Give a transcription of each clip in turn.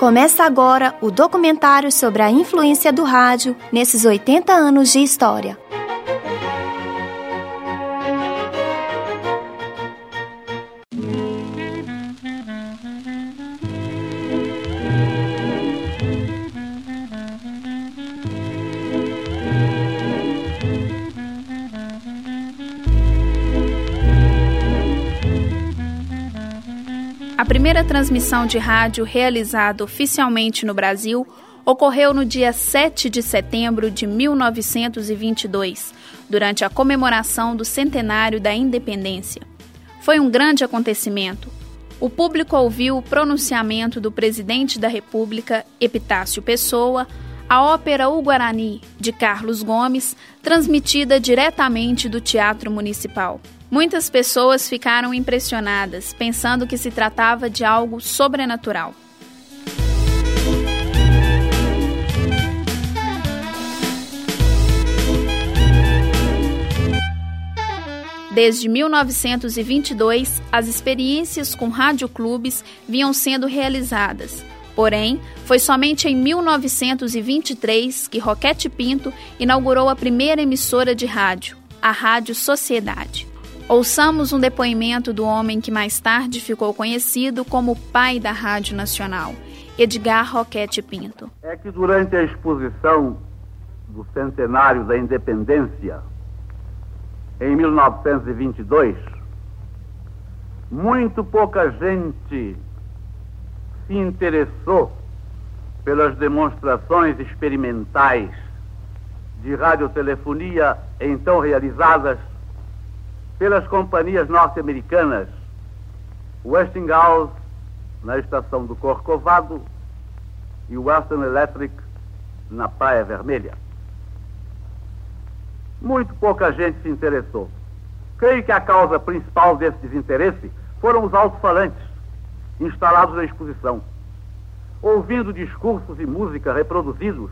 Começa agora o documentário sobre a influência do rádio nesses 80 anos de história. Primeira transmissão de rádio realizada oficialmente no Brasil ocorreu no dia 7 de setembro de 1922, durante a comemoração do centenário da independência. Foi um grande acontecimento. O público ouviu o pronunciamento do presidente da República, Epitácio Pessoa, a ópera O Guarani, de Carlos Gomes, transmitida diretamente do Teatro Municipal. Muitas pessoas ficaram impressionadas, pensando que se tratava de algo sobrenatural. Desde 1922, as experiências com radioclubes vinham sendo realizadas. Porém, foi somente em 1923 que Roquete Pinto inaugurou a primeira emissora de rádio, a Rádio Sociedade. Ouçamos um depoimento do homem que mais tarde ficou conhecido como pai da Rádio Nacional, Edgar Roquete Pinto. É que durante a exposição do centenário da independência, em 1922, muito pouca gente se interessou pelas demonstrações experimentais de radiotelefonia então realizadas pelas companhias norte-americanas Westinghouse na estação do Corcovado e Western Electric na Praia Vermelha. Muito pouca gente se interessou. Creio que a causa principal desse desinteresse foram os alto-falantes instalados na exposição. Ouvindo discursos e música reproduzidos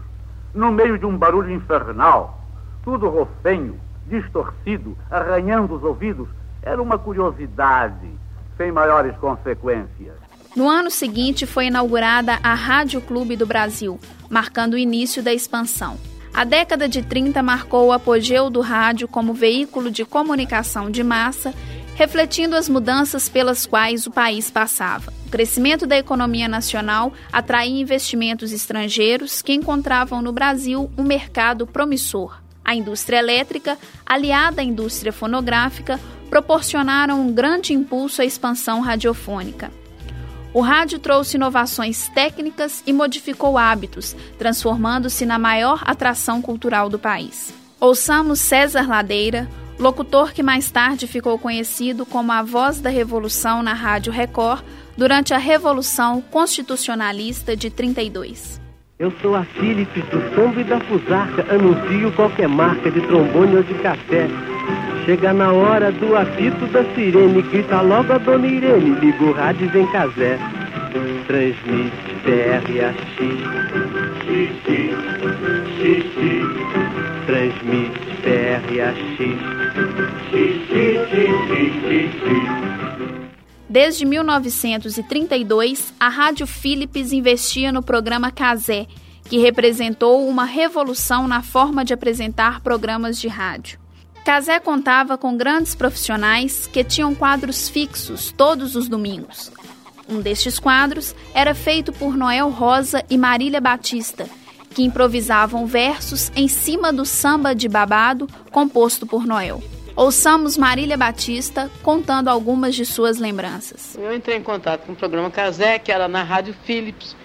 no meio de um barulho infernal, tudo rofenho, distorcido, arranhando os ouvidos, era uma curiosidade, sem maiores consequências. No ano seguinte foi inaugurada a Rádio Clube do Brasil, marcando o início da expansão. A década de 30 marcou o apogeu do rádio como veículo de comunicação de massa, refletindo as mudanças pelas quais o país passava. O crescimento da economia nacional atraía investimentos estrangeiros que encontravam no Brasil um mercado promissor. A indústria elétrica, aliada à indústria fonográfica, proporcionaram um grande impulso à expansão radiofônica. O rádio trouxe inovações técnicas e modificou hábitos, transformando-se na maior atração cultural do país. Ouçamos César Ladeira, locutor que mais tarde ficou conhecido como a voz da revolução na Rádio Record durante a Revolução Constitucionalista de 32. Eu sou a Philips do Sombo e da Fusarca, anuncio qualquer marca de trombone ou de café. Chega na hora do apito da sirene, grita logo a dona Irene, liga o rádio e vem casé. Transmite PRAX, xixi, xixi, transmite PRAX, xixi, xixi, xixi. Desde 1932, a Rádio Philips investia no programa Casé, que representou uma revolução na forma de apresentar programas de rádio. Casé contava com grandes profissionais que tinham quadros fixos todos os domingos. Um destes quadros era feito por Noel Rosa e Marília Batista, que improvisavam versos em cima do samba de babado composto por Noel. Ouçamos Marília Batista contando algumas de suas lembranças. Eu entrei em contato com o programa Casé, que era na Rádio Philips.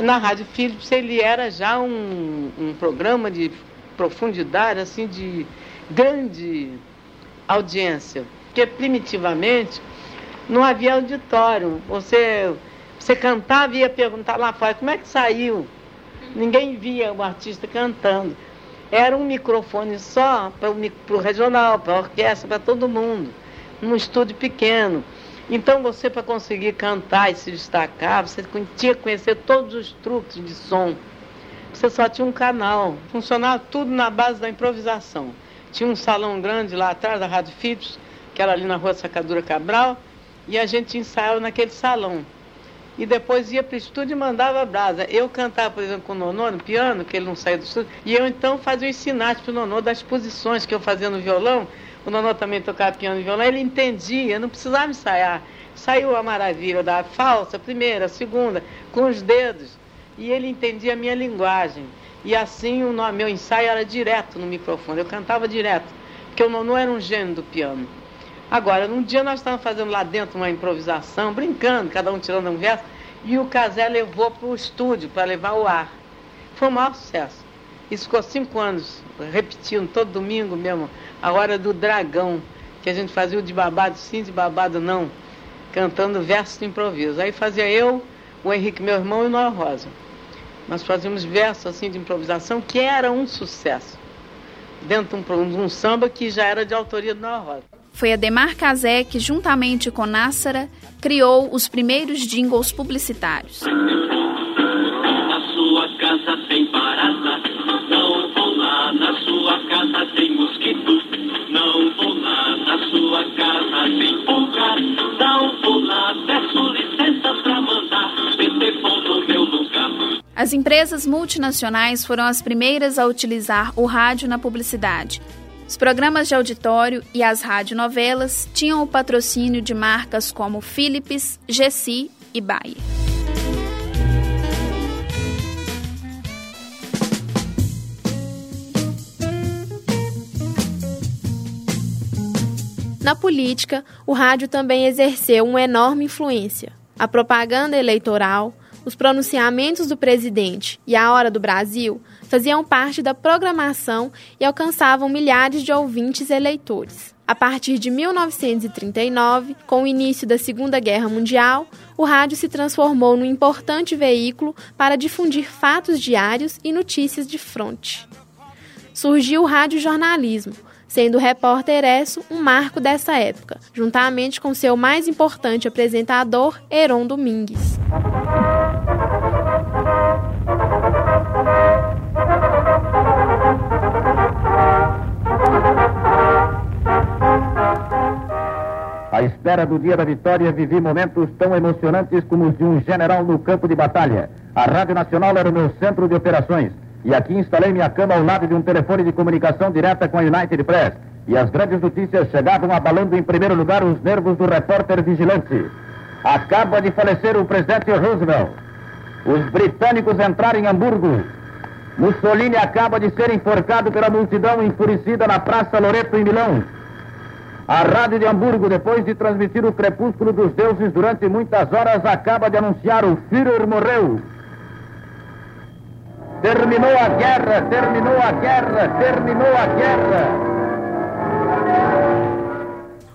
Na Rádio Philips ele era já um, um programa de profundidade, assim, de grande audiência. Porque primitivamente não havia auditório. Você, você cantava e ia perguntar lá fora como é que saiu. Ninguém via o artista cantando. Era um microfone só para o regional, para a orquestra, para todo mundo, num estúdio pequeno. Então você, para conseguir cantar e se destacar, você tinha que conhecer todos os truques de som. Você só tinha um canal. Funcionava tudo na base da improvisação. Tinha um salão grande lá atrás da Rádio Philips, que era ali na rua Sacadura Cabral, e a gente ensaiava naquele salão. E depois ia para o estúdio e mandava brasa. Eu cantava, por exemplo, com o Nonô no piano, que ele não saía do estúdio, e eu então fazia os sinais para o Nonô das posições que eu fazia no violão. O Nonô também tocava piano e violão, ele entendia, não precisava ensaiar. Saiu a maravilha da falsa, primeira, segunda, com os dedos, e ele entendia a minha linguagem. E assim o meu ensaio era direto no microfone, eu cantava direto, porque o Nonô era um gênio do piano. Agora, num dia nós estávamos fazendo lá dentro uma improvisação, brincando, cada um tirando um verso, e o Casé levou para o estúdio para levar o ar. Foi um maior sucesso. Isso ficou cinco anos, repetindo todo domingo mesmo, a hora do dragão, que a gente fazia o de babado sim, de babado não, cantando versos de improviso. Aí fazia eu, o Henrique, meu irmão, e o Noel Rosa. Nós fazíamos versos assim de improvisação que era um sucesso, dentro de um, um samba que já era de autoria do Noel Rosa. Foi Ademar Cazé que, juntamente com Nássara, criou os primeiros jingles publicitários. Na sua casa tem barata, não vou lá. Na sua casa tem mosquito, não vou lá. Na sua casa tem pulga, não vou lá. Peço licença pra mandar meter no meu lugar. As empresas multinacionais foram as primeiras a utilizar o rádio na publicidade. Os programas de auditório e as radionovelas tinham o patrocínio de marcas como Philips, Gessi e Bayer. Na política, o rádio também exerceu uma enorme influência. A propaganda eleitoral, os pronunciamentos do presidente e a Hora do Brasil faziam parte da programação e alcançavam milhares de ouvintes eleitores. A partir de 1939, com o início da Segunda Guerra Mundial, o rádio se transformou num importante veículo para difundir fatos diários e notícias de fronte. Surgiu o radiojornalismo, sendo o repórter Esso um marco dessa época, juntamente com seu mais importante apresentador, Heron Domingues. À espera do dia da vitória, vivi momentos tão emocionantes como os de um general no campo de batalha. A Rádio Nacional era o meu centro de operações. E aqui instalei minha cama ao lado de um telefone de comunicação direta com a United Press. E as grandes notícias chegavam abalando em primeiro lugar os nervos do repórter vigilante. Acaba de falecer o presidente Roosevelt. Os britânicos entraram em Hamburgo. Mussolini acaba de ser enforcado pela multidão enfurecida na Praça Loreto, em Milão. A Rádio de Hamburgo, depois de transmitir o crepúsculo dos deuses durante muitas horas, acaba de anunciar o Führer morreu. Terminou a guerra, terminou a guerra, terminou a guerra.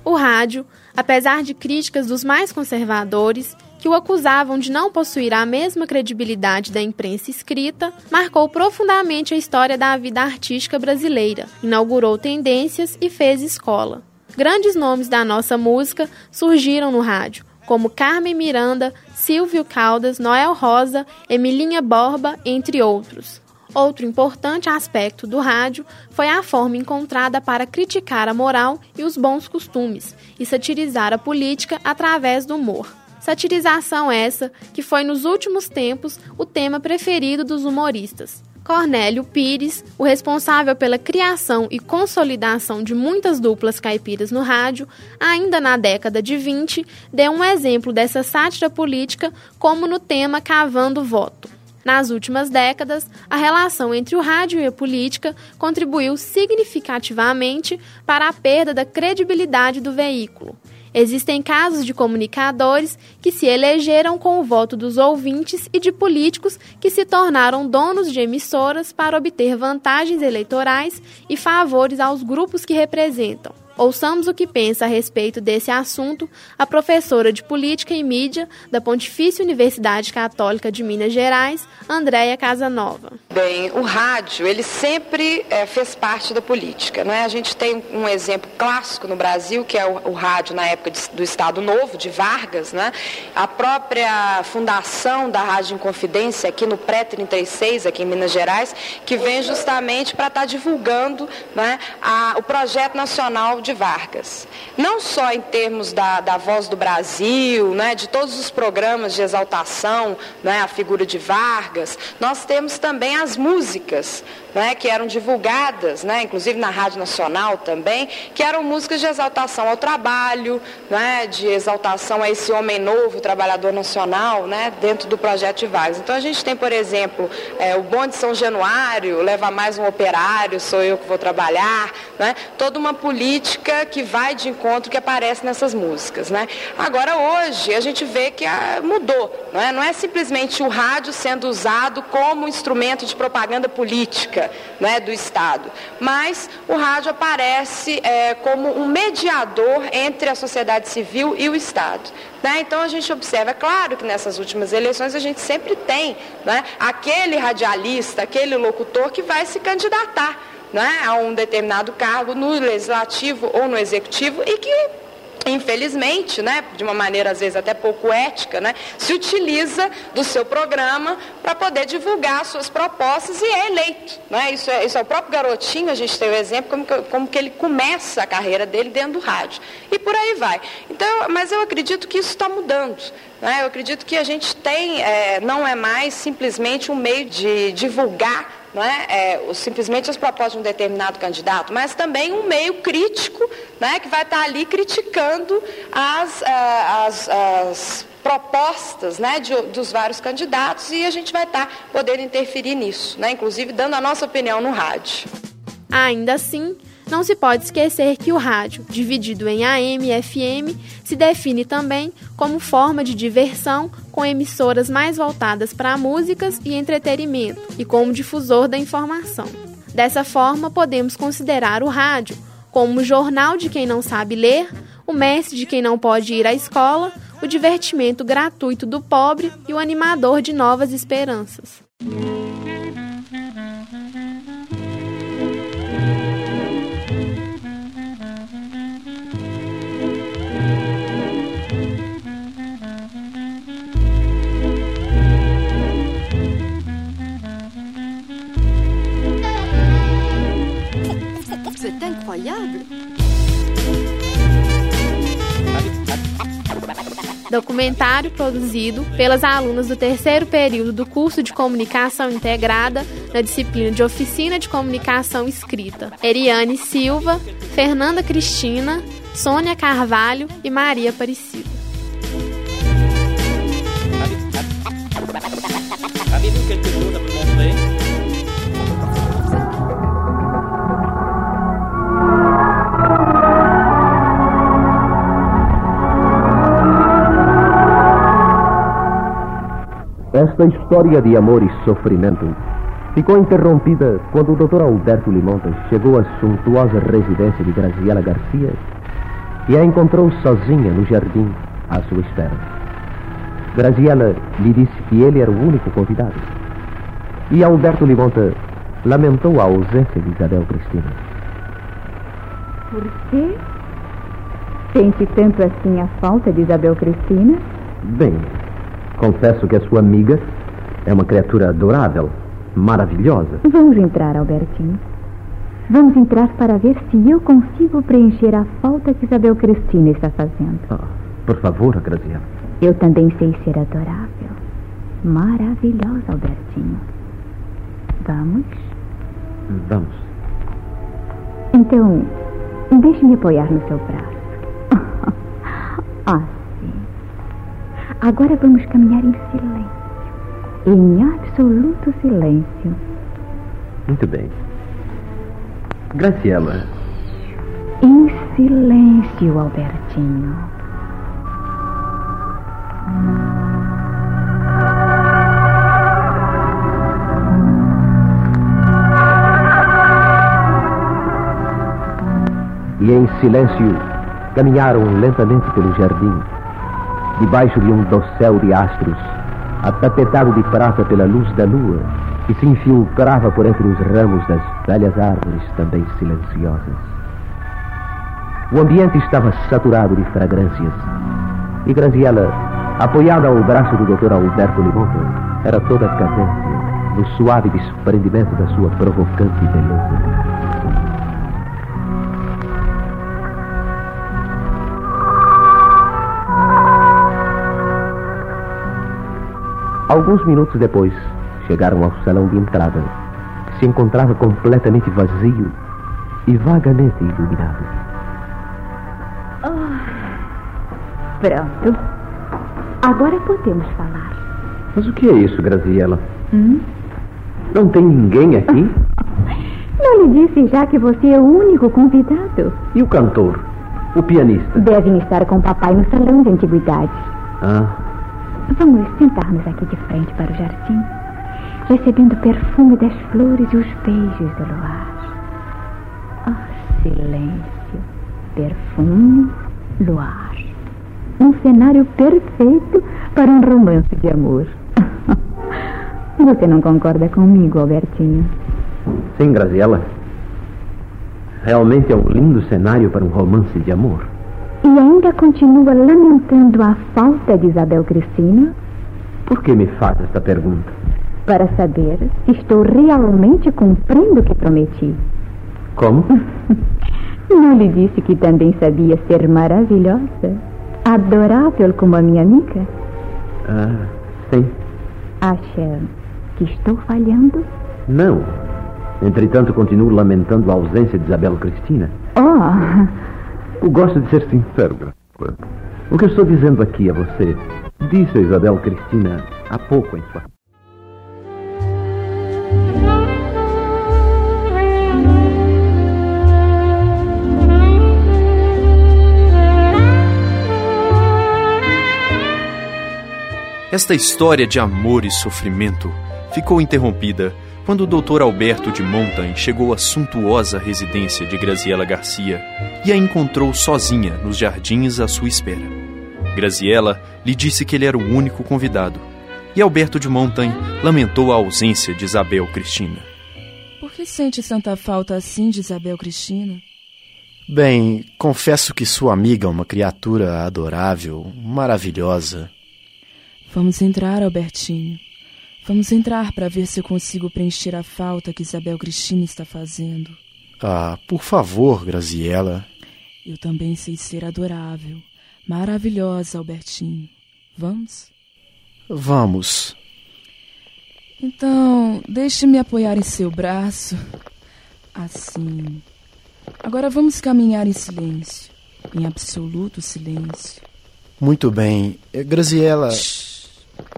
O rádio, apesar de críticas dos mais conservadores, que o acusavam de não possuir a mesma credibilidade da imprensa escrita, marcou profundamente a história da vida artística brasileira, inaugurou tendências e fez escola. Grandes nomes da nossa música surgiram no rádio, como Carmen Miranda, Silvio Caldas, Noel Rosa, Emilinha Borba, entre outros. Outro importante aspecto do rádio foi a forma encontrada para criticar a moral e os bons costumes e satirizar a política através do humor. Satirização essa que foi nos últimos tempos o tema preferido dos humoristas. Cornélio Pires, o responsável pela criação e consolidação de muitas duplas caipiras no rádio, ainda na década de 20, deu um exemplo dessa sátira política, como no tema Cavando Voto. Nas últimas décadas, a relação entre o rádio e a política contribuiu significativamente para a perda da credibilidade do veículo. Existem casos de comunicadores que se elegeram com o voto dos ouvintes e de políticos que se tornaram donos de emissoras para obter vantagens eleitorais e favores aos grupos que representam. Ouçamos o que pensa a respeito desse assunto a professora de Política e Mídia da Pontifícia Universidade Católica de Minas Gerais, Andréia Casanova. Bem, o rádio, ele sempre é, fez parte da política. Não é? A gente tem um exemplo clássico no Brasil, que é o, o rádio na época de, do Estado Novo, de Vargas. Né? A própria fundação da Rádio Inconfidência, aqui no pré-36, aqui em Minas Gerais, que vem justamente para estar tá divulgando né, a, o projeto nacional de de Vargas. Não só em termos da, da voz do Brasil, né, de todos os programas de exaltação, né, a figura de Vargas, nós temos também as músicas né, que eram divulgadas, né, inclusive na Rádio Nacional também, que eram músicas de exaltação ao trabalho, né, de exaltação a esse homem novo, trabalhador nacional, né, dentro do projeto de Vargas. Então a gente tem, por exemplo, é, o Bonde São Januário, leva mais um operário, sou eu que vou trabalhar, né, toda uma política que vai de encontro que aparece nessas músicas. Né. Agora hoje a gente vê que ah, mudou, não é? não é simplesmente o rádio sendo usado como instrumento de propaganda política, né, do Estado. Mas o rádio aparece é, como um mediador entre a sociedade civil e o Estado. Né? Então a gente observa, é claro que nessas últimas eleições a gente sempre tem né, aquele radialista, aquele locutor que vai se candidatar né, a um determinado cargo no legislativo ou no executivo e que infelizmente, né, de uma maneira às vezes até pouco ética, né, se utiliza do seu programa para poder divulgar suas propostas e é eleito. Né? Isso, é, isso é o próprio garotinho, a gente tem o exemplo como que, como que ele começa a carreira dele dentro do rádio. E por aí vai. Então, mas eu acredito que isso está mudando. Né? Eu acredito que a gente tem, é, não é mais simplesmente um meio de divulgar não é? é simplesmente as propostas de um determinado candidato, mas também um meio crítico né, que vai estar ali criticando as, é, as, as propostas né, de, dos vários candidatos e a gente vai estar podendo interferir nisso, né, inclusive dando a nossa opinião no rádio. Ainda assim, não se pode esquecer que o rádio, dividido em AM e FM, se define também como forma de diversão com emissoras mais voltadas para músicas e entretenimento e como difusor da informação. Dessa forma, podemos considerar o rádio como o jornal de quem não sabe ler, o mestre de quem não pode ir à escola, o divertimento gratuito do pobre e o animador de novas esperanças. Incroyable. Documentário produzido pelas alunas do terceiro período do curso de Comunicação Integrada na disciplina de Oficina de Comunicação Escrita. Eriane Silva, Fernanda Cristina, Sônia Carvalho e Maria Aparecida. Me Esta história de amor e sofrimento ficou interrompida quando o Dr. Alberto Limontas chegou à suntuosa residência de Graziela Garcia e a encontrou sozinha no jardim à sua espera. Graziela lhe disse que ele era o único convidado. E Alberto Limonta lamentou a ausência de Isabel Cristina. Por quê? Sente tanto assim a falta de Isabel Cristina? Bem, Confesso que a sua amiga é uma criatura adorável, maravilhosa. Vamos entrar, Albertinho. Vamos entrar para ver se eu consigo preencher a falta que Isabel Cristina está fazendo. Ah, por favor, Graziela. Eu também sei ser adorável. Maravilhosa, Albertinho. Vamos? Vamos. Então, deixe-me apoiar no seu braço. ah, Agora vamos caminhar em silêncio. Em absoluto silêncio. Muito bem. Graciela. Em silêncio, Albertinho. E em silêncio caminharam lentamente pelo jardim debaixo de um dossel de astros, atapetado de prata pela luz da lua, que se infiltrava por entre os ramos das velhas árvores também silenciosas. O ambiente estava saturado de fragrâncias, e Graziella, apoiada ao braço do Dr. Alberto Limonta, era toda cadência no suave desprendimento da sua provocante beleza. Alguns minutos depois, chegaram ao salão de entrada, que se encontrava completamente vazio e vagamente iluminado. Oh, pronto. Agora podemos falar. Mas o que é isso, Graziella? Hum? Não tem ninguém aqui? Não lhe disse já que você é o único convidado? E o cantor? O pianista? Devem estar com o papai no salão de antiguidades. Ah, Vamos sentar-nos aqui de frente para o jardim, recebendo o perfume das flores e os beijos do luar. Oh, silêncio, perfume, luar. Um cenário perfeito para um romance de amor. Você não concorda comigo, Albertinho? sim, Graziella. Realmente é um lindo cenário para um romance de amor. E ainda continua lamentando a falta de Isabel Cristina? Por que me faz esta pergunta? Para saber se estou realmente cumprindo o que prometi. Como? Não lhe disse que também sabia ser maravilhosa? Adorável como a minha amiga? Ah, sim. Acha que estou falhando? Não. Entretanto, continuo lamentando a ausência de Isabel Cristina. Oh, Eu gosto de ser sincero, Graziella. O que eu estou dizendo aqui a você, disse a Isabel Cristina há pouco em sua. Esta história de amor e sofrimento ficou interrompida quando o Dr. Alberto de Montaigne chegou à suntuosa residência de Graziella Garcia e a encontrou sozinha nos jardins à sua espera. Graziella lhe disse que ele era o único convidado, e Alberto de Montaigne lamentou a ausência de Isabel Cristina. Por que sente tanta falta assim de Isabel Cristina? Bem, confesso que sua amiga é uma criatura adorável, maravilhosa. Vamos entrar, Albertinho. Vamos entrar para ver se eu consigo preencher a falta que Isabel Cristina está fazendo. Ah, por favor, Graziella. Eu também sei ser adorável, maravilhosa, Albertinho. Vamos? Vamos. Então, deixe-me apoiar em seu braço. Assim. Agora vamos caminhar em silêncio, em absoluto silêncio. Muito bem. Eh, Graziella.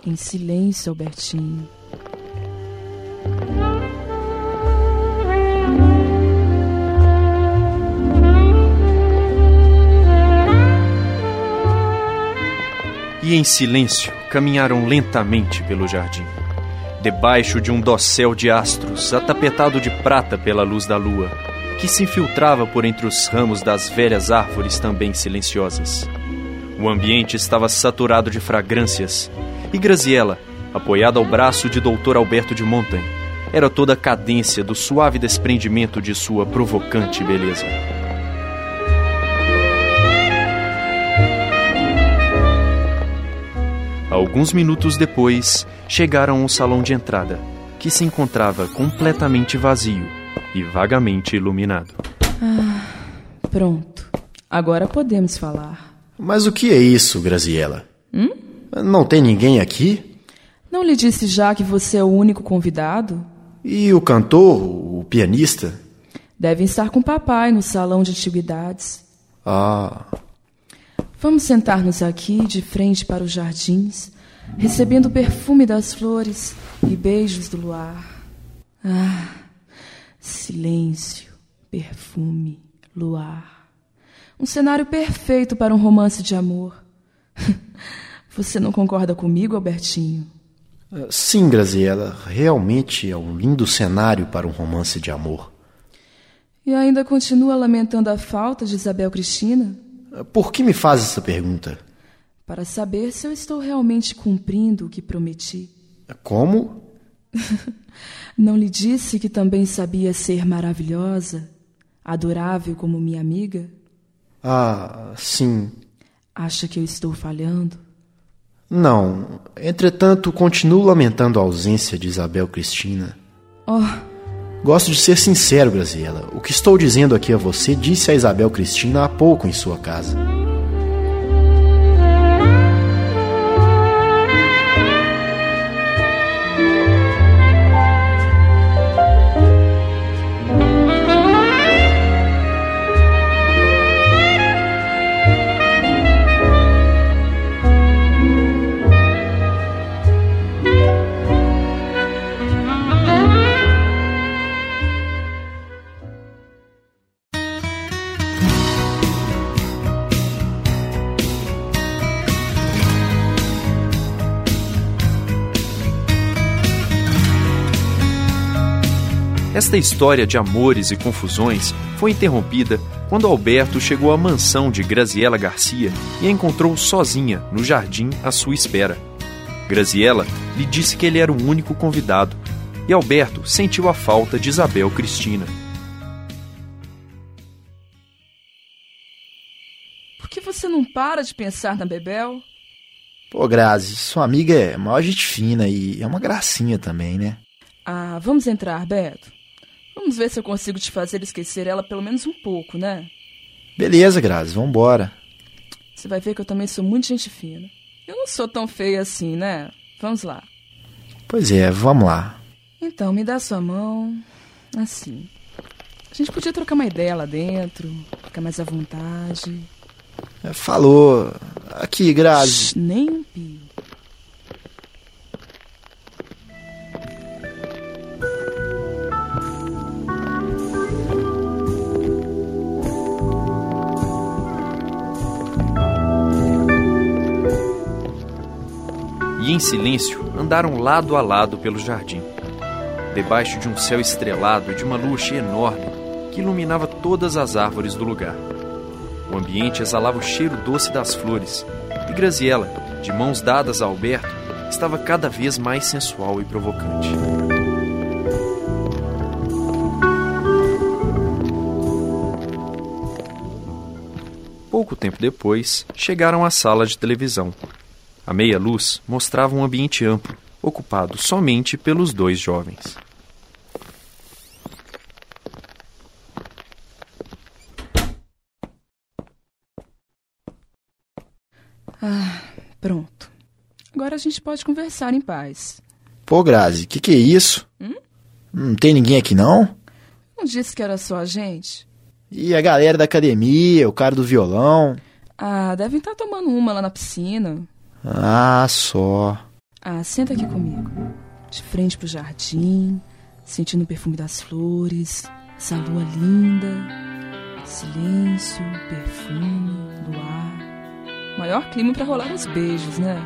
Em silêncio, Albertinho. E em silêncio caminharam lentamente pelo jardim. Debaixo de um dossel de astros, atapetado de prata pela luz da lua, que se infiltrava por entre os ramos das velhas árvores também silenciosas. O ambiente estava saturado de fragrâncias, e Graziella, apoiada ao braço de Dr. Alberto de Montaigne, era toda a cadência do suave desprendimento de sua provocante beleza. Alguns minutos depois, chegaram ao salão de entrada, que se encontrava completamente vazio e vagamente iluminado. Ah, pronto. Agora podemos falar. Mas o que é isso, Graziella? Hum? Não tem ninguém aqui? Não lhe disse já que você é o único convidado? E o cantor, o pianista? Devem estar com o papai no salão de antiguidades. Ah, Vamos sentar-nos aqui, de frente para os jardins, recebendo o perfume das flores e beijos do luar. Ah, silêncio, perfume, luar. Um cenário perfeito para um romance de amor. Você não concorda comigo, Albertinho? sim, Graziella. Realmente é um lindo cenário para um romance de amor. E ainda continua lamentando a falta de Isabel Cristina? Por que me faz essa pergunta? Para saber se eu estou realmente cumprindo o que prometi. Como? Não lhe disse que também sabia ser maravilhosa, adorável como minha amiga? Ah, sim. Acha que eu estou falhando? Não. Entretanto, continuo lamentando a ausência de Isabel Cristina. Oh, Gosto de ser sincero, Graziella. O que estou dizendo aqui a você disse a Isabel Cristina há pouco em sua casa. Esta história de amores e confusões foi interrompida quando Alberto chegou à mansão de Graziela Garcia e a encontrou sozinha no jardim à sua espera. Graziela lhe disse que ele era o único convidado e Alberto sentiu a falta de Isabel Cristina. Por que você não para de pensar na Bebel? Pô, Grazi, sua amiga é maior gente fina e é uma gracinha também, né? Ah, vamos entrar, Beto. Vamos ver se eu consigo te fazer esquecer ela pelo menos um pouco, né? Beleza, Grazi, vambora. Você vai ver que eu também sou muito gente fina. Eu não sou tão feia assim, né? Vamos lá. Pois é, vamos lá. Então, me dá sua mão. Assim. A gente podia trocar uma ideia lá dentro, ficar mais à vontade. Falou. Aqui, Grazi. Shhh, nem um silêncio andaram lado a lado pelo jardim. Debaixo de um céu estrelado e de uma cheia enorme que iluminava todas as árvores do lugar. O ambiente exalava o cheiro doce das flores, e Graziella, de mãos dadas a Alberto, estava cada vez mais sensual e provocante. Pouco tempo depois, chegaram à sala de televisão. A meia luz mostrava um ambiente amplo, ocupado somente pelos dois jovens. Ah, pronto. Agora a gente pode conversar em paz. Pô, Grazi, que que é isso? Hum? Não tem ninguém aqui não? Não disse que era só a gente? E a galera da academia, o cara do violão? Ah, devem estar tomando uma lá na piscina. Ah, só. Ah, senta aqui comigo. De frente pro jardim, sentindo o perfume das flores, essa lua linda. Silêncio, perfume, luar. Maior clima para rolar uns beijos, né?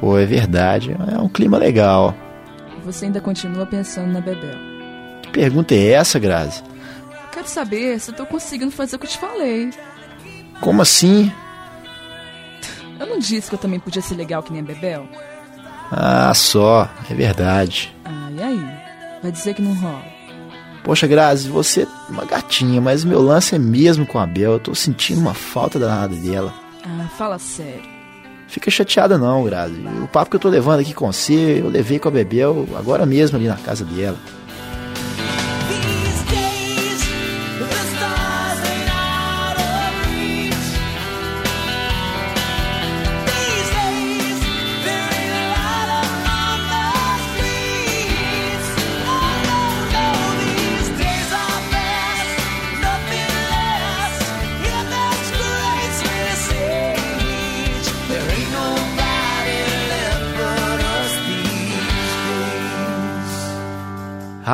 Pô, é verdade. É um clima legal. Você ainda continua pensando na Bebel. Que pergunta é essa, Grazi? Quero saber se eu tô conseguindo fazer o que eu te falei. Como assim? Eu não disse que eu também podia ser legal que nem a Bebel? Ah, só. É verdade. Ah, e aí? Vai dizer que não rola? Poxa, Grazi, você é uma gatinha, mas meu lance é mesmo com a Bel. Eu tô sentindo uma falta danada dela. Ah, fala sério. Fica chateada não, Grazi. O papo que eu tô levando aqui com você, eu levei com a Bebel agora mesmo ali na casa dela.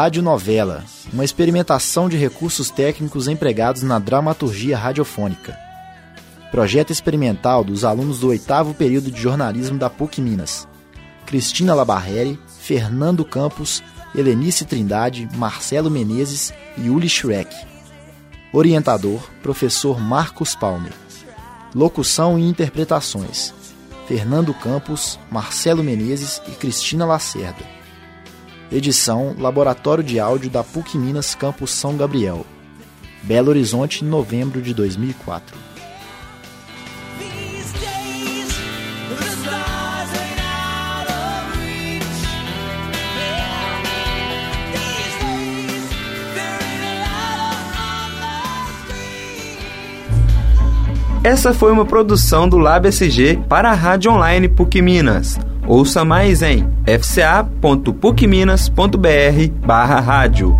Radionovela, uma experimentação de recursos técnicos empregados na dramaturgia radiofônica. Projeto experimental dos alunos do oitavo período de jornalismo da PUC Minas. Cristina Labarreri, Fernando Campos, Helenice Trindade, Marcelo Menezes e Uli Schreck. Orientador, professor Marcos Palmer. Locução e interpretações: Fernando Campos, Marcelo Menezes e Cristina Lacerda. Edição Laboratório de Áudio da PUC Minas Campus São Gabriel. Belo Horizonte, novembro de 2004. Essa foi uma produção do Lab SG para a Rádio Online PUC Minas. Ouça mais em fca.pucminas.br barra rádio.